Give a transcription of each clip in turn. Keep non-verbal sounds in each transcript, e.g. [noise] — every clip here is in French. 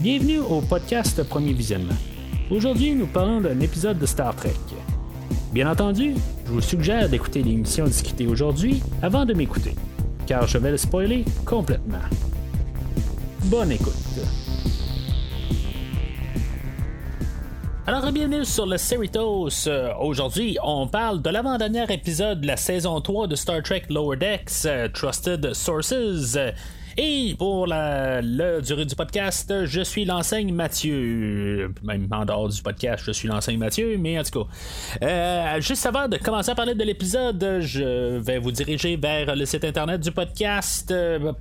Bienvenue au podcast Premier Visionnement. Aujourd'hui, nous parlons d'un épisode de Star Trek. Bien entendu, je vous suggère d'écouter l'émission discutée aujourd'hui avant de m'écouter, car je vais le spoiler complètement. Bonne écoute. Alors, bienvenue sur le Cerritos. Euh, aujourd'hui, on parle de l'avant-dernier épisode de la saison 3 de Star Trek Lower Decks, euh, Trusted Sources. Et pour la, durée du podcast, je suis l'enseigne Mathieu. Même en dehors du podcast, je suis l'enseigne Mathieu, mais en tout cas. Euh, juste avant de commencer à parler de l'épisode, je vais vous diriger vers le site internet du podcast, euh,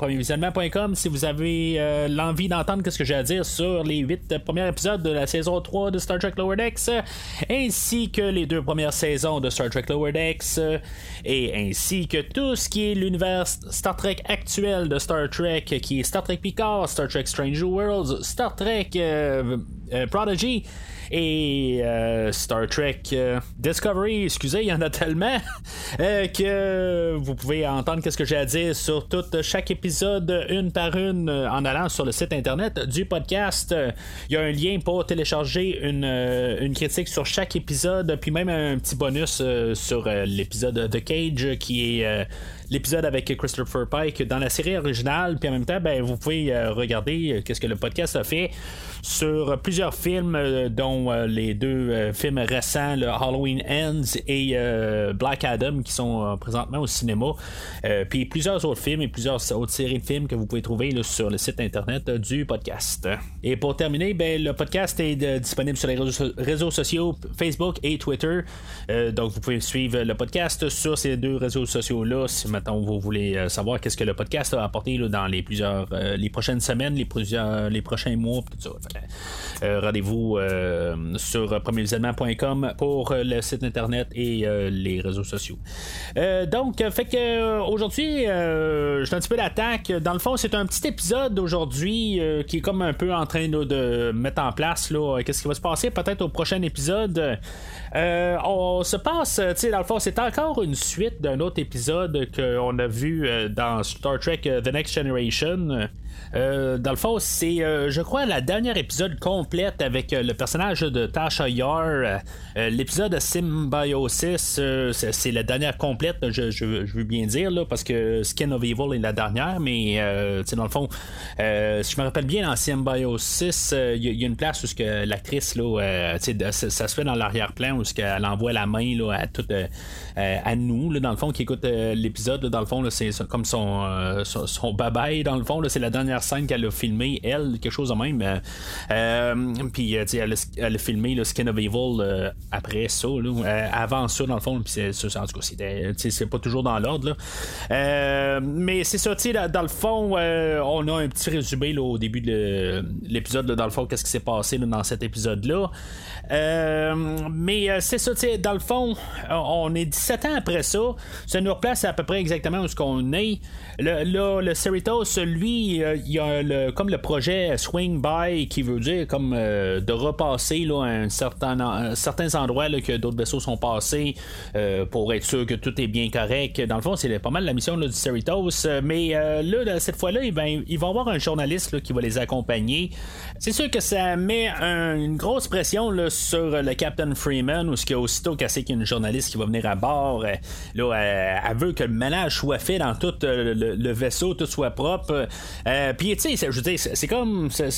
si vous avez euh, l'envie d'entendre ce que j'ai à dire sur les huit premiers épisodes de la saison 3 de Star Trek Lower Decks, ainsi que les deux premières saisons de Star Trek Lower Decks, et ainsi que tout ce qui est l'univers Star Trek actuel de Star Trek qui est Star Trek Picard, Star Trek Strange Worlds, Star Trek euh, euh, Prodigy et euh, Star Trek Discovery, excusez, il y en a tellement [laughs] que vous pouvez entendre qu'est-ce que j'ai à dire sur tout chaque épisode une par une en allant sur le site internet du podcast. Il y a un lien pour télécharger une, critique sur chaque épisode, puis même un petit bonus sur l'épisode The Cage qui est l'épisode avec Christopher Pike dans la série originale, puis en même temps, ben, vous pouvez euh, regarder euh, qu'est-ce que le podcast a fait sur plusieurs films, euh, dont les deux films récents, le Halloween Ends et Black Adam, qui sont présentement au cinéma, puis plusieurs autres films et plusieurs autres séries de films que vous pouvez trouver sur le site internet du podcast. Et pour terminer, ben, le podcast est disponible sur les réseaux, sociaux Facebook et Twitter, donc vous pouvez suivre le podcast sur ces deux réseaux sociaux-là si mettons, vous voulez euh, savoir qu'est-ce que le podcast a apporté dans les plusieurs euh, les prochaines semaines, les plusieurs les prochains mois. Euh, rendez-vous sur premiervisionnement.com pour le site internet et les réseaux sociaux. donc, fait que aujourd'hui, je suis un petit peu d'attaque. Dans le fond, c'est un petit épisode aujourd'hui qui est comme un peu en train de mettre en place qu'est-ce qui va se passer peut-être au prochain épisode? on se passe, tu sais, dans le fond, c'est encore une suite d'un autre épisode que on a vu euh, dans Star Trek euh, The Next Generation. Euh, dans le fond, c'est, je crois, la dernière épisode complète avec le personnage de Tasha Yar. l'épisode Symbiosis, c'est, la dernière complète, je, veux bien dire, là, parce que Skin of Evil est la dernière, mais dans le fond, si je me rappelle bien, dans Symbiosis, il y, a une place où l'actrice, là, ça, ça, se fait dans l'arrière-plan, où elle envoie la main là, à toute à nous, là, dans le fond, qui écoute l'épisode dans le fond, c'est comme son, euh, son, babaye, dans le fond, c'est la dernière scène qu'elle a filmé, elle, quelque chose de même. Euh, euh, puis, elle, elle, a filmé le Skin of Evil après ça, avant ça, dans le fond, puis c'est, en tout cas, c'est pas toujours dans l'ordre. mais c'est ça, dans le fond, on a un petit résumé au début de l'épisode, dans le fond, qu'est-ce qui s'est passé dans cet épisode-là. mais c'est ça, dans le fond, on est 17 ans après ça. Ça nous replace à peu près exactement où ce qu'on est. Le, là, le Cerritos, lui, euh, il y a le, comme le projet Swing By qui veut dire comme euh, de repasser là, à un certain, certains endroits là, que d'autres vaisseaux sont passés euh, pour être sûr que tout est bien correct. Dans le fond, c'est pas mal la mission là, du Cerritos. Mais là, cette fois-là, eh ben, il va y avoir un journaliste qui va les accompagner. C'est sûr que ça met une grosse pression là, sur le Captain Freeman, où ce qu'il a aussitôt cassé qu'il y a une journaliste qui va venir à bord. là, elle, veut que le ménage soit fait dans tout euh, le, vaisseau, tout soit propre. Euh, puis, tu sais, je veux dire, c'est comme c'est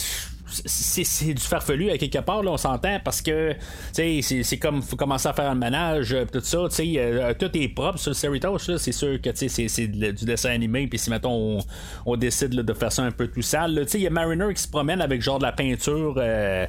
du farfelu à quelque part, là, on s'entend, parce que c'est comme faut commencer à faire un ménage, euh, tout ça, sais euh, tout est propre sur le Cerritos, c'est sûr que c'est du dessin animé, puis si mettons on, décide de faire ça un peu tout sale, il y a Mariner qui se promène avec genre de la peinture euh,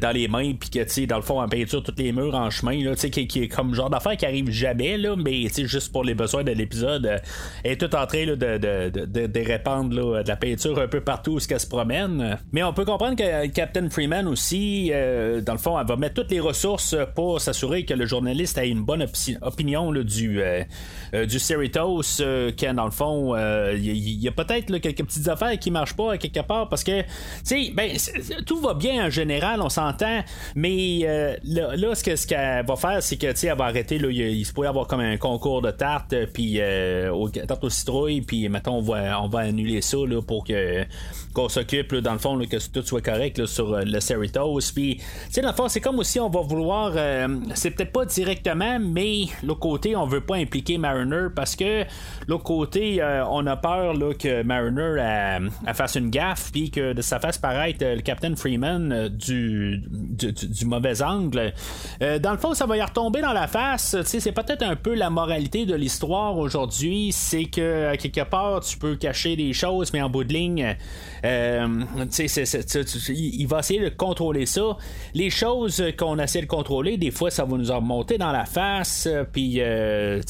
dans les mains, puis que dans le fond, en peinture tous les murs en chemin, là, qui, qui est comme genre d'affaire qui arrive jamais, là, mais juste pour les besoins de l'épisode, est tout en train de, de, de, de, répandre de la peinture un peu partout où ce qu'elle se promène. Mais on peut comprendre que Captain Freeman aussi, euh, dans le fond, elle va mettre toutes les ressources pour s'assurer que le journaliste ait une bonne opinion du, euh, euh, du Cerritos, quand dans le fond, il y, a peut-être quelques petites affaires qui marchent pas quelque part parce que, tu sais, ben, tout va bien en général, on s'entend, mais là, ce qu'elle va faire, c'est que, tu elle va arrêter, là, il, se pourrait avoir comme un concours de tarte, puis au, tarte aux citrouilles, puis mettons, on va, on va annuler ça là, pour que qu'on s'occupe, dans le fond, que tout soit correct sur le Cerritos. Puis, tu sais, dans le fond, c'est comme aussi on va vouloir. c'est peut-être pas directement, mais l'autre côté, on veut pas impliquer Mariner parce que l'autre côté, on a peur que Mariner fasse une gaffe, puis que ça fasse paraître le Captain Freeman du, du, mauvais angle. dans le fond, ça va y retomber dans la face. Tu sais, c'est peut-être un peu la moralité de l'histoire aujourd'hui, c'est que quelque part, tu peux cacher des choses, mais en bout de ligne, euh, il va essayer de contrôler ça. Les choses qu'on essaie de contrôler, des fois, ça va nous remonter dans la face, puis euh,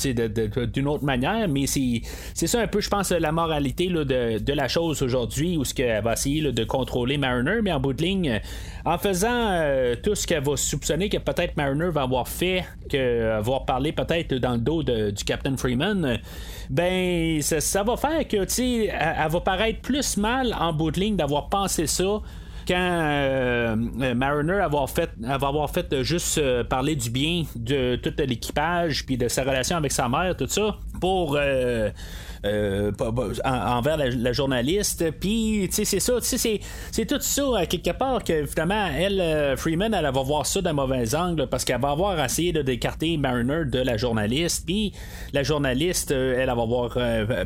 d'une autre manière, mais c'est ça un peu, je pense, la moralité de, la chose aujourd'hui, où ce qu'elle va essayer de contrôler Mariner, mais en bout de ligne, en faisant euh, tout ce qu'elle va soupçonner que peut-être Mariner va avoir fait, que avoir parlé peut-être dans le dos du Captain Freeman, ben ça, va faire que tu elle, va paraître plus mal en bout de ligne d'avoir pensé ça quand euh, Mariner avoir fait, va avoir fait juste euh, parler du bien de tout l'équipage puis de sa relation avec sa mère, tout ça, pour euh, envers la, journaliste. Puis, tu sais, c'est ça, tu sais, c'est tout ça, à quelque part, que finalement, elle, euh, Freeman, elle va voir ça d'un mauvais angle parce qu'elle va avoir essayé de d'écarter Mariner de la journaliste. Puis, la journaliste, euh, elle, va avoir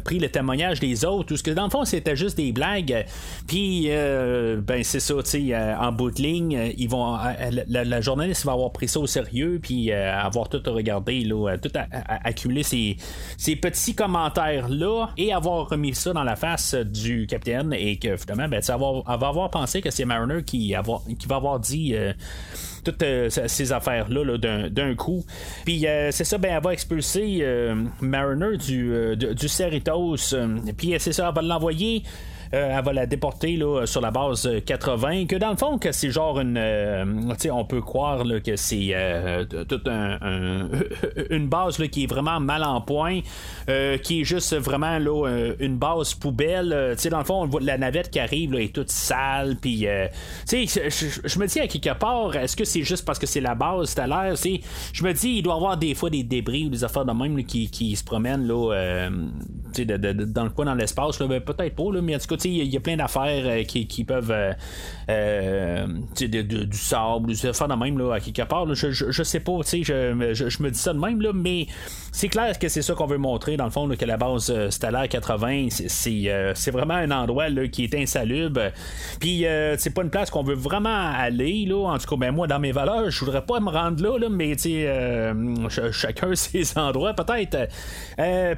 pris le témoignage des autres. Tout ce que, dans le fond, c'était juste des blagues. Puis, ben, c'est ça, tu sais, en bout de ligne, ils vont, la, journaliste va avoir pris ça au sérieux, puis avoir tout regardé, là, tout accumuler ces, ces petits commentaires-là et avoir remis ça dans la face du capitaine et que finalement, ben, elle va avoir pensé que c'est Mariner qui, va avoir dit. Euh, toutes euh, ces affaires-là d'un coup. Puis euh, c'est ça, ben, elle va expulser Mariner du, du Cerritos. Puis c'est ça, elle va l'envoyer elle va la déporter là, sur la base 80. Euh, que dans le fond, que c'est genre une. Euh, on peut croire là, que c'est toute un, [laughs] une base là, qui est vraiment mal en point, qui est juste vraiment là, une base poubelle. dans le fond, on voit la navette qui arrive là, est toute sale. Puis, je me dis à quelque part, est-ce que c'est juste parce que c'est la base tout à l'heure? Je me dis, il doit y avoir des fois des débris ou des affaires de même qui, qui, se promènent là, dans le coin dans l'espace. Ben, peut-être pas, là, mais en tout cas, il y, a plein d'affaires euh, qui, peuvent. Euh, euh, du sable, du faire de même, là, à quelque part. je, je, sais pas, je, je, je, me dis ça de même, là, mais c'est clair que c'est ça qu'on veut montrer, dans le fond, que la base stellaire 80, c'est vraiment un endroit là, qui est insalubre. Puis, c'est pas une place qu'on veut vraiment aller, là. En tout cas, ben, moi, dans mes valeurs, je voudrais pas me rendre là, là mais chacun [laughs] ses endroits, peut-être.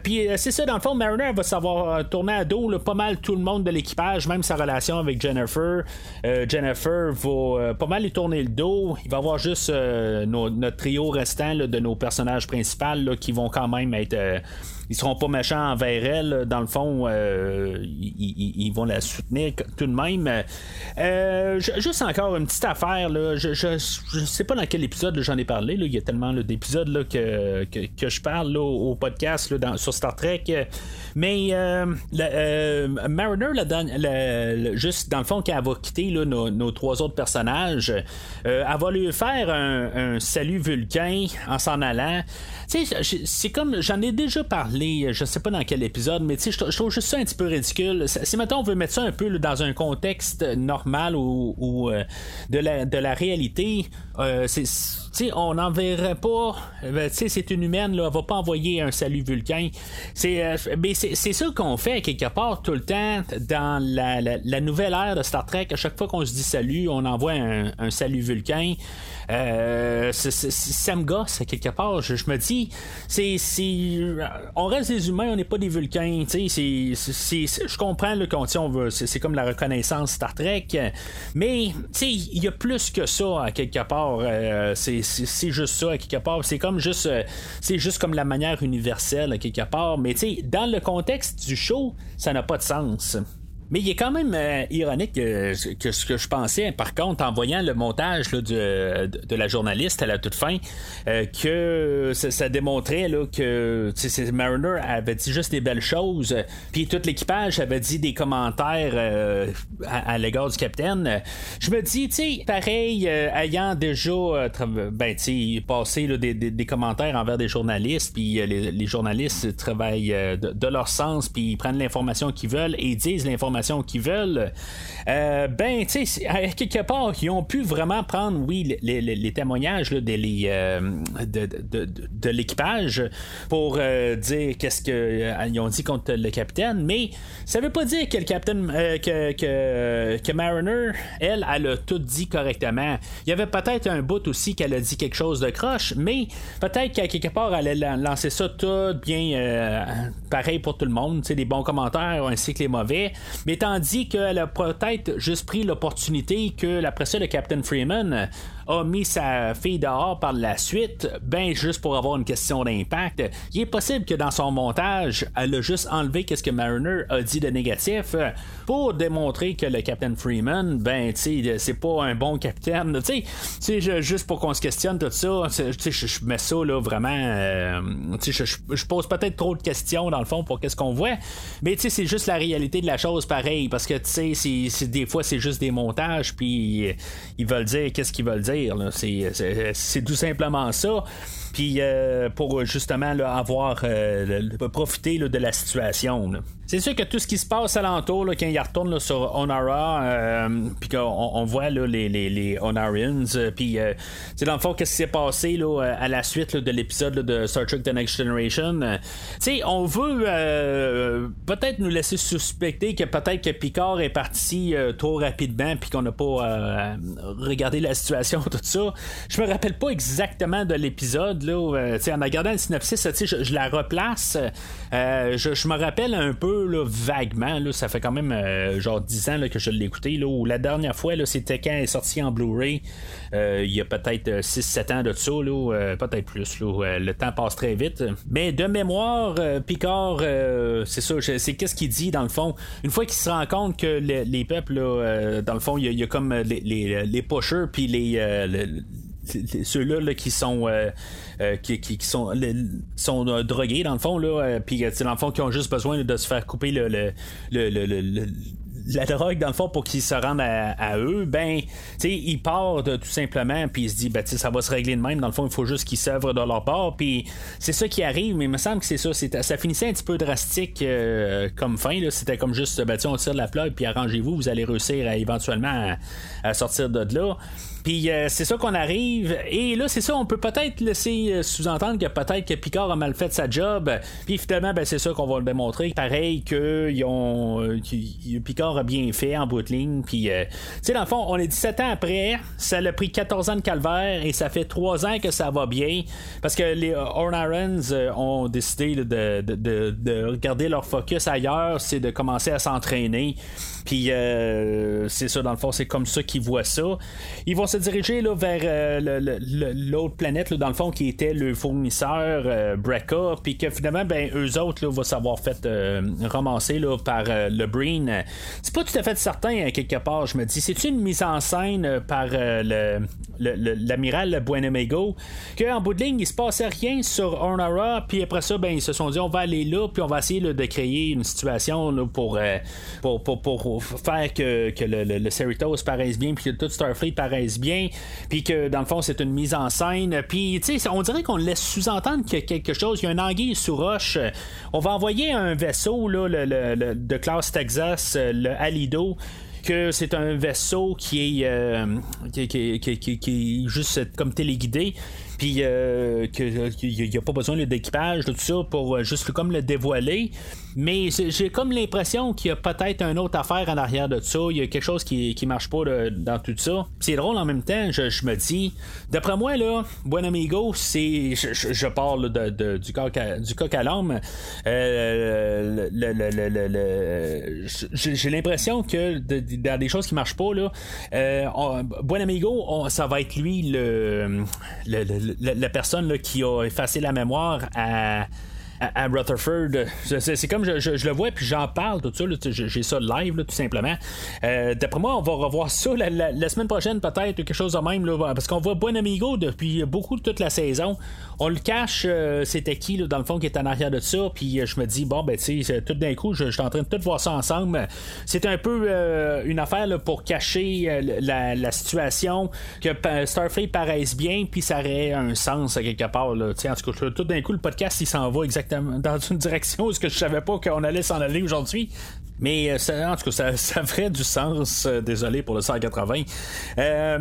Puis, c'est ça, dans le fond, Mariner va savoir tourner à dos pas mal tout le monde l'équipage, même sa relation avec Jennifer. Euh, Jennifer va euh, pas mal lui tourner le dos. Il va avoir juste euh, notre trio restant de nos personnages principaux qui vont quand même être ils seront pas méchants envers elle. Dans le fond, euh, ils, vont la soutenir tout de même. Euh, juste encore une petite affaire. Là. Je, je, sais pas dans quel épisode j'en ai parlé. Là. Il y a tellement d'épisodes que, que, je parle au podcast sur Star Trek. Mais euh, Mariner, juste dans le fond, quand elle va quitter nos, trois autres personnages, elle va lui faire un, un salut vulcain en s'en allant. C'est comme j'en ai déjà parlé je sais pas dans quel épisode, mais je, je trouve juste ça un petit peu ridicule. Si maintenant on veut mettre ça un peu dans un contexte normal ou, euh, de la réalité, euh, on n'enverrait pas. Ben, c'est une humaine, là, elle va pas envoyer un salut vulcain. C'est euh, c'est ça qu'on fait quelque part tout le temps dans la, nouvelle ère de Star Trek. À chaque fois qu'on se dit salut, on envoie un, salut vulcain. Euh, ça me gosse quelque part. Je, me dis, c'est on reste des humains, on n'est pas des vulcains. je comprends le on veut, c'est comme la reconnaissance Star Trek, mais il y a plus que ça quelque part. Euh, c'est juste ça, à quelque part. C'est comme juste, euh, c'est juste comme la manière universelle, à quelque part. Mais tu sais, dans le contexte du show, ça n'a pas de sens. Mais il est quand même euh, ironique que ce que je pensais, par contre, en voyant le montage de, la journaliste à la toute fin, euh, que ça, démontrait là, que Mariner avait dit juste des belles choses, puis tout l'équipage avait dit des commentaires euh, à, l'égard du capitaine. Je me dis, tu sais, pareil, ayant déjà ben, passé des, commentaires envers des journalistes, puis les, journalistes travaillent de, de, leur sens, puis ils prennent l'information qu'ils veulent et disent l'information informations qu'ils veulent, euh, ben, tu sais, quelque part, ils ont pu vraiment prendre, oui, les, témoignages de, l'équipage pour dire qu'est-ce qu'ils ont dit contre le capitaine, mais ça veut pas dire que le capitaine, que, que, que, Mariner, elle, elle a tout dit correctement. Il y avait peut-être un bout aussi qu'elle a dit quelque chose de croche, mais peut-être qu'à quelque part, elle a lancé ça tout bien euh, pareil pour tout le monde, les bons commentaires ainsi que les mauvais, mais tandis qu'elle a peut-être juste pris l'opportunité que après ça, le Captain Freeman a mis sa fille dehors par la suite, ben juste pour avoir une question d'impact. Il est possible que dans son montage, elle a juste enlevé ce que Mariner a dit de négatif pour démontrer que le Captain Freeman, ben tu sais, c'est pas un bon capitaine. Tu sais, juste pour qu'on se questionne tout ça, tu sais, je mets ça là vraiment, euh, tu sais, je pose peut-être trop de questions dans le fond pour qu'est-ce qu'on voit, mais tu sais, c'est juste la réalité de la chose pareil parce que tu sais, des fois c'est juste des montages puis ils veulent dire qu'est-ce qu'ils veulent dire c'est tout simplement ça. Puis euh, pour justement avoir euh, profité de la situation. C'est sûr que tout ce qui se passe alentour, quand il retourne sur Onara, euh, puis qu'on on voit les, les, les Onarians, puis c'est dans le fond, qu'est-ce qui s'est passé à la suite de l'épisode de Star Trek The Next Generation. on veut peut-être nous laisser suspecter que peut-être que Picard est parti trop rapidement, puis qu'on n'a pas regardé la situation, [laughs] tout ça. Je me rappelle pas exactement de l'épisode euh, en regardant le synopsis, je, je, la replace. Euh, je, me rappelle un peu vaguement, ça fait quand même euh, genre 10 ans que je l'ai écouté. Là, la dernière fois, c'était quand elle est sortie en Blu-ray. il y a peut-être 6-7 ans de ça, peut-être plus. le temps passe très vite. Mais de mémoire, Picard, c'est ça, c'est qu'est-ce qu'il dit dans le fond. Une fois qu'il se rend compte que les, peuples, dans le fond, il y, a comme les, les, pushers puis les ceux-là qui sont euh, euh, qui, sont sont euh, drogués dans le fond là puis dans le fond qui ont juste besoin de se faire couper le, le, le, la drogue dans le fond pour qu'ils se rendent à, eux, ben, tu sais, ils partent tout simplement, puis ils se disent, ben, ça va se régler de même. Dans le fond, il faut juste qu'ils s'œuvrent de leur part, puis c'est ça qui arrive. Mais il me semble que c'est ça, ça finissait un petit peu drastique comme fin. C'était comme juste, ben, on tire la plug, puis arrangez-vous, vous allez réussir éventuellement à sortir de là. Puis euh, c'est ça qu'on arrive. Et là, c'est ça, on peut peut-être laisser euh, sous-entendre que peut-être que Picard a mal fait sa job. Puis finalement, ben, c'est ça qu'on va le démontrer. Pareil que ils ont, euh, Picard a bien fait en bout de ligne. Puis, tu sais, dans le fond, on est 17 ans après. Ça a pris 14 ans de calvaire et ça fait 3 ans que ça va bien. Parce que les Ornarans ont décidé de, de, de, de, regarder leur focus ailleurs. C'est de commencer à s'entraîner. Puis c'est ça, dans le fond, c'est comme ça qu'ils voient ça. Se diriger là, vers euh, l'autre planète, dans le fond, qui était le fournisseur euh, Brecca, puis que finalement, ben, eux autres là, vont s'avoir fait euh, là, par le Breen. C'est pas tout à fait certain, quelque part, je me dis. C'est une mise en scène par l'amiral Buenamigo, qu'en bout de ligne, il se passait rien sur Ornara, puis après ça, ben, ils se sont dit, on va aller là, puis on va essayer de créer une situation pour, pour, pour, faire que, que le, le, Cerritos paraisse bien, puis que tout Starfleet paraisse bien, puis que dans le fond c'est une mise en scène, puis tu sais, on dirait qu'on laisse sous-entendre qu'il y a quelque chose, il y a un anguille sous roche. On va envoyer un vaisseau là, le, de classe Texas, le Alido que c'est un vaisseau qui est, euh, qui, qui, est juste comme téléguidé puis euh, qu'il n'y a pas besoin d'équipage, tout ça, pour euh, juste comme le dévoiler. Mais j'ai comme l'impression qu'il y a peut-être une autre affaire en arrière de ça. Il y a quelque chose qui, qui marche pas dans tout ça. C'est drôle en même temps, je, me dis, d'après moi, là, Buen Amigo, c'est. Je, parle de, du, coq à, du coq à l'homme. Euh, j'ai l'impression que dans des choses qui marchent pas, là, Buen Amigo, ça va être lui le, le la, personne qui a effacé la mémoire à à, Rutherford. C'est comme je, le vois puis j'en parle tout ça. J'ai ça live tout simplement. Euh, d'après moi, on va revoir ça la, semaine prochaine peut-être quelque chose de même parce qu'on voit Bon Amigo depuis beaucoup toute la saison. On le cache, euh, c'était qui dans le fond qui est en arrière de ça. Puis euh, je me dis bon ben tu sais tout d'un coup, je, suis en train de tout voir ça ensemble. C'est un peu une affaire pour cacher la, situation que Starfleet paraisse bien puis ça aurait un sens à quelque part. Là. En tout cas, tout d'un coup le podcast il s'en va exactement dans une direction où je savais pas qu'on allait s'en aller aujourd'hui. Mais ça, en tout cas, ça, [laughs] ça ferait du sens. désolé pour le 180.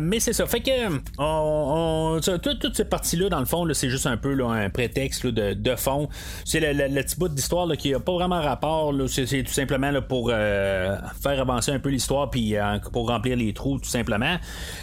mais c'est ça. Fait que on, toutes ces parties-là, dans le fond, c'est juste un peu un prétexte de, fond. C'est le, petit bout d'histoire qui n'a pas vraiment rapport. C'est tout simplement pour faire avancer un peu l'histoire puis pour remplir les trous, tout simplement.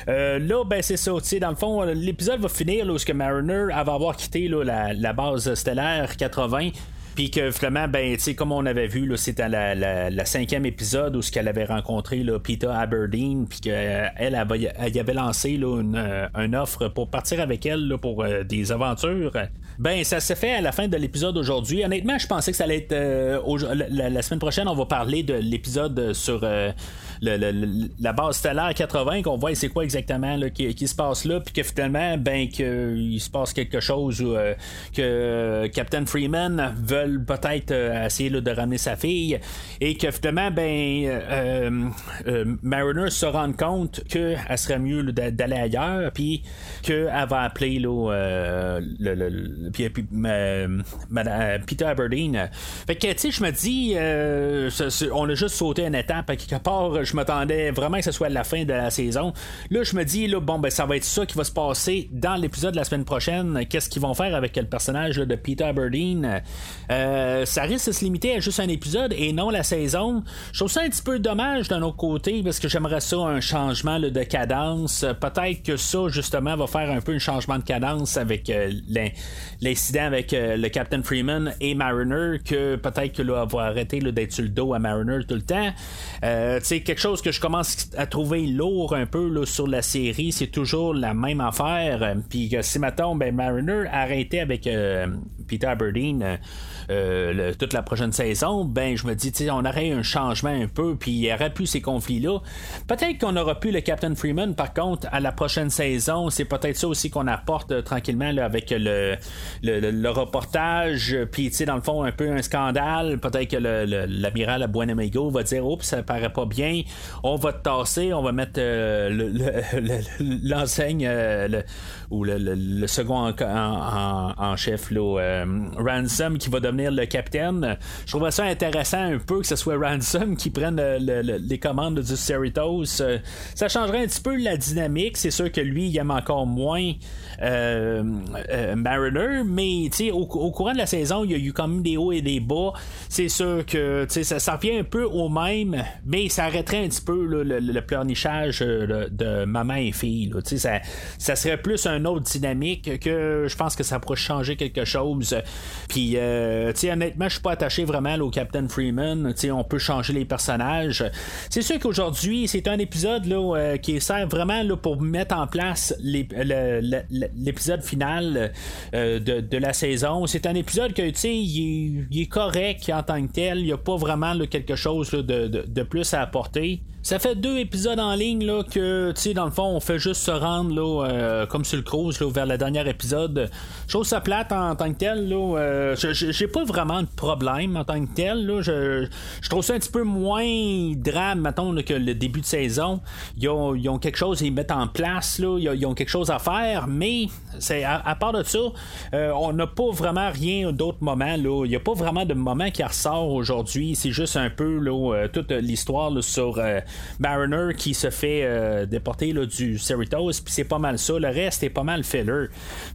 là, ben c'est ça. Dans le fond, l'épisode va finir lorsque Mariner va avoir quitté la, la base stellaire 80 puis que finalement, ben, comme on avait vu, c'était la, la, cinquième épisode où ce qu'elle avait rencontré là, Peter Aberdeen, puis qu'elle elle, avait lancé une, euh, offre pour partir avec elle pour euh, des aventures. Ben, ça s'est fait à la fin de l'épisode aujourd'hui. Honnêtement, je pensais que ça allait être euh, la, semaine prochaine. On va parler de l'épisode sur la base stellaire 80, qu'on voit c'est quoi exactement qui, qui, se passe là, puis que finalement, ben, qu'il se passe quelque chose où, que Captain Freeman veut peut-être euh, essayer de ramener sa fille et que finalement, ben, euh, euh, Mariner se rend compte qu'elle serait mieux d'aller ailleurs, puis qu'elle va appeler le, le, Peter Aberdeen. Fait que, tu sais, je me dis, on a juste sauté une étape. À quelque part, je m'attendais vraiment que ce soit la fin de la saison. Là, je me dis, là, bon, ben, ça va être ça qui va se passer dans l'épisode de la semaine prochaine. Qu'est-ce qu'ils vont faire avec le personnage de Peter Aberdeen? Euh, ça risque de se limiter à juste un épisode et non la saison. Je trouve ça un petit peu dommage d'un autre côté parce que j'aimerais ça un changement de cadence. Peut-être que ça, justement, va faire un peu un changement de cadence avec euh, l'incident avec euh, le Captain Freeman et Mariner, que peut-être que là, va arrêter d'être sur le dos à Mariner tout le temps. c'est quelque chose que je commence à trouver lourd un peu là, sur la série. C'est toujours la même affaire. Puis si maintenant ben, Mariner arrêtait avec Peter Aberdeen euh, toute la prochaine saison, ben je me dis, on aurait un changement un peu, puis il y aurait plus ces conflits-là. Peut-être qu'on aura plus le Captain Freeman, par contre, à la prochaine saison, c'est peut-être ça aussi qu'on apporte euh, tranquillement avec le, le, reportage, puis dans le fond, un peu un scandale. Peut-être que l'amiral à Buenamigo va dire, oups, ça paraît pas bien, on va te tasser, on va mettre euh, [laughs] l'enseigne ou le, second en, chef, là, Ransom, qui va devenir le capitaine. Je trouve ça intéressant un peu que ce soit Ransom qui prenne les commandes du Cerritos. Euh, ça changerait un petit peu la dynamique. C'est sûr que lui, il aime encore moins euh, euh, Mariner, mais au, au, courant de la saison, il y a eu quand même des hauts et des bas. C'est sûr que ça, ça revient un peu au même, mais ça arrêterait un petit peu le, pleurnichage de, maman et fille. Ça, ça serait plus une autre dynamique que je pense que ça pourrait changer quelque chose. Puis, honnêtement, je suis pas attaché vraiment au Captain Freeman. on peut changer les personnages. C'est sûr qu'aujourd'hui, c'est un épisode euh, qui sert vraiment pour mettre en place l'épisode final euh, de, la saison. C'est un épisode que il est, correct en tant que tel. Il n'y a pas vraiment quelque chose de, plus à apporter. Ça fait deux épisodes en ligne là, que, tu sais, dans le fond, on fait juste se rendre là, euh, comme sur le cruise là, vers le dernier épisode. Chose ça plate en, tant que tel. Là, euh, j'ai pas vraiment de problème en tant que tel. Là, je, je trouve ça un petit peu moins drame, mettons, que le début de saison. Ils ont, ils ont quelque chose, ils mettent en place, là, ils, ont, quelque chose à faire, mais c'est à, part de ça, euh, on n'a pas vraiment rien d'autre moment. Là. Il n'y a pas vraiment de moment qui ressort aujourd'hui. C'est juste un peu là, toute l'histoire sur Mariner qui se fait euh, déporter là, du Cerritos, puis c'est pas mal ça. Le reste est pas mal filler.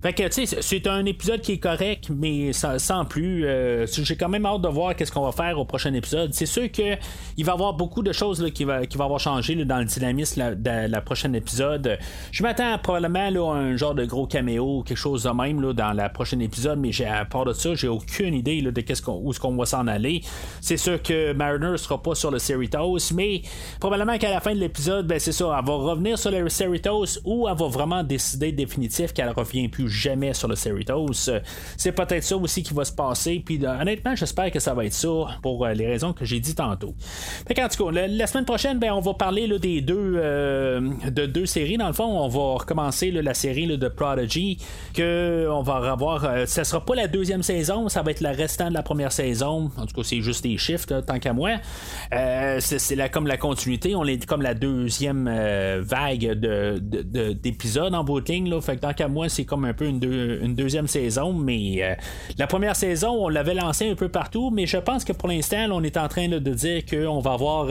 Fait que, tu sais, c'est un épisode qui est correct, mais sans, plus. Euh, j'ai quand même hâte de voir qu'est-ce qu'on va faire au prochain épisode. C'est sûr que il va y avoir beaucoup de choses là, qui, va, qui va avoir changé dans le dynamisme de la prochaine épisode. Je m'attends probablement là, à un genre de gros caméo, quelque chose de même là, dans la prochaine épisode, mais à part de ça, j'ai aucune idée de qu'est-ce qu'on, où est-ce qu'on va s'en aller. C'est sûr que Mariner sera pas sur le Cerritos, mais probablement qu'à la fin de l'épisode, ben c'est ça, elle va revenir sur le Cerritos ou elle va vraiment décider définitif qu'elle revient plus jamais sur le Cerritos. C'est peut-être ça aussi qui va se passer. Puis honnêtement, j'espère que ça va être ça pour euh, les raisons que j'ai dit tantôt. Fait en tout cas, la, semaine prochaine, ben, on va parler là, des deux euh, de deux séries. Dans le fond, on va recommencer la série de Prodigy que on va revoir. Euh, ça sera pas la deuxième saison, ça va être le restant de la première saison. En tout cas, c'est juste des chiffres tant qu'à moi. c'est comme la continuité continuité. On est comme la deuxième vague de, d'épisodes en bout de tant qu'à moi, c'est comme un peu une, deuxième saison. Mais la première saison, on l'avait lancé un peu partout. Mais je pense que pour l'instant, on est en train de dire qu'on va avoir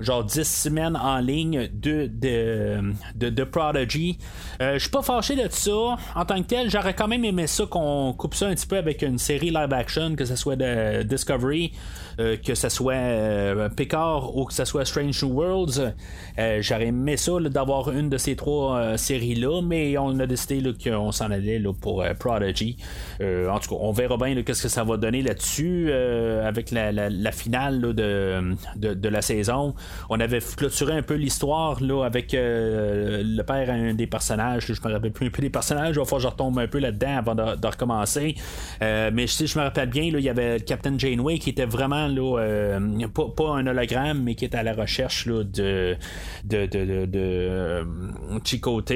genre 10 semaines en ligne de, de, de, Prodigy. Euh, je suis pas fâché de ça. En tant que tel, j'aurais quand même aimé ça qu'on coupe ça un petit peu avec une série live action, que ce soit de Discovery. Euh, que ce soit euh, Picard ou que ce soit Strange New Worlds. Euh, j'aurais aimé ça d'avoir une de ces trois séries-là, mais on a décidé qu'on s'en allait pour Prodigy. en tout cas, on verra bien qu'est-ce que ça va donner là-dessus avec la, finale de, de, la saison. On avait clôturé un peu l'histoire avec le père un des personnages. je me rappelle plus un peu des personnages. Il va falloir que je retombe un peu là-dedans avant de, recommencer. mais si je me rappelle bien, il y avait Captain Janeway qui était vraiment euh, pas, un hologramme, mais qui est à la recherche de, de, de, de, de euh,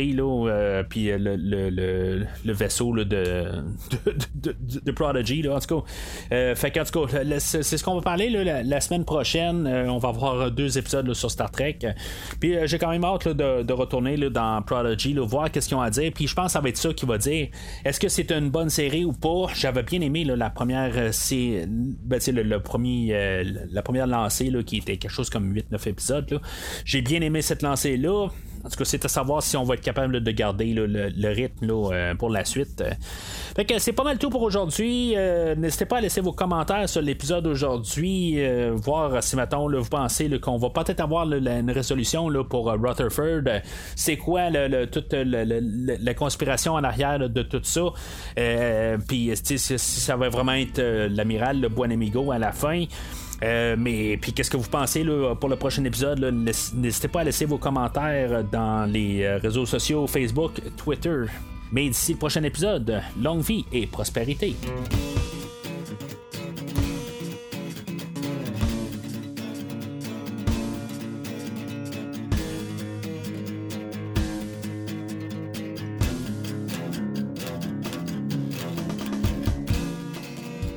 euh, puis le, le, le, vaisseau de, de, de, Prodigy. Là, en tout cas, fait en tout cas, c'est ce qu'on va parler la, semaine prochaine. on va avoir deux épisodes sur Star Trek. Puis j'ai quand même hâte de, retourner dans Prodigy, voir qu'est-ce qu'ils ont à dire. Puis je pense que ça va être ça qui va dire. Est-ce que c'est une bonne série ou pas? J'avais bien aimé la première, c'est ben, le, premier euh, la première lancée là, qui était quelque chose comme 8-9 épisodes. J'ai bien aimé cette lancée-là. En tout cas, c'est à savoir si on va être capable de garder le, rythme euh, pour la suite. Fait que c'est pas mal tout pour aujourd'hui. Euh, n'hésitez pas à laisser vos commentaires sur l'épisode d'aujourd'hui, voir si maintenant vous pensez qu'on va peut-être avoir une résolution pour Rutherford. C'est quoi toute la conspiration en arrière de tout ça? Puis si, ça va vraiment être l'amiral, le Buonamigo à la fin. Euh, mais puis qu'est-ce que vous pensez pour le prochain épisode? N'hésitez pas à laisser vos commentaires dans les euh, réseaux sociaux Facebook, Twitter. Mais d'ici le prochain épisode, longue vie et prospérité.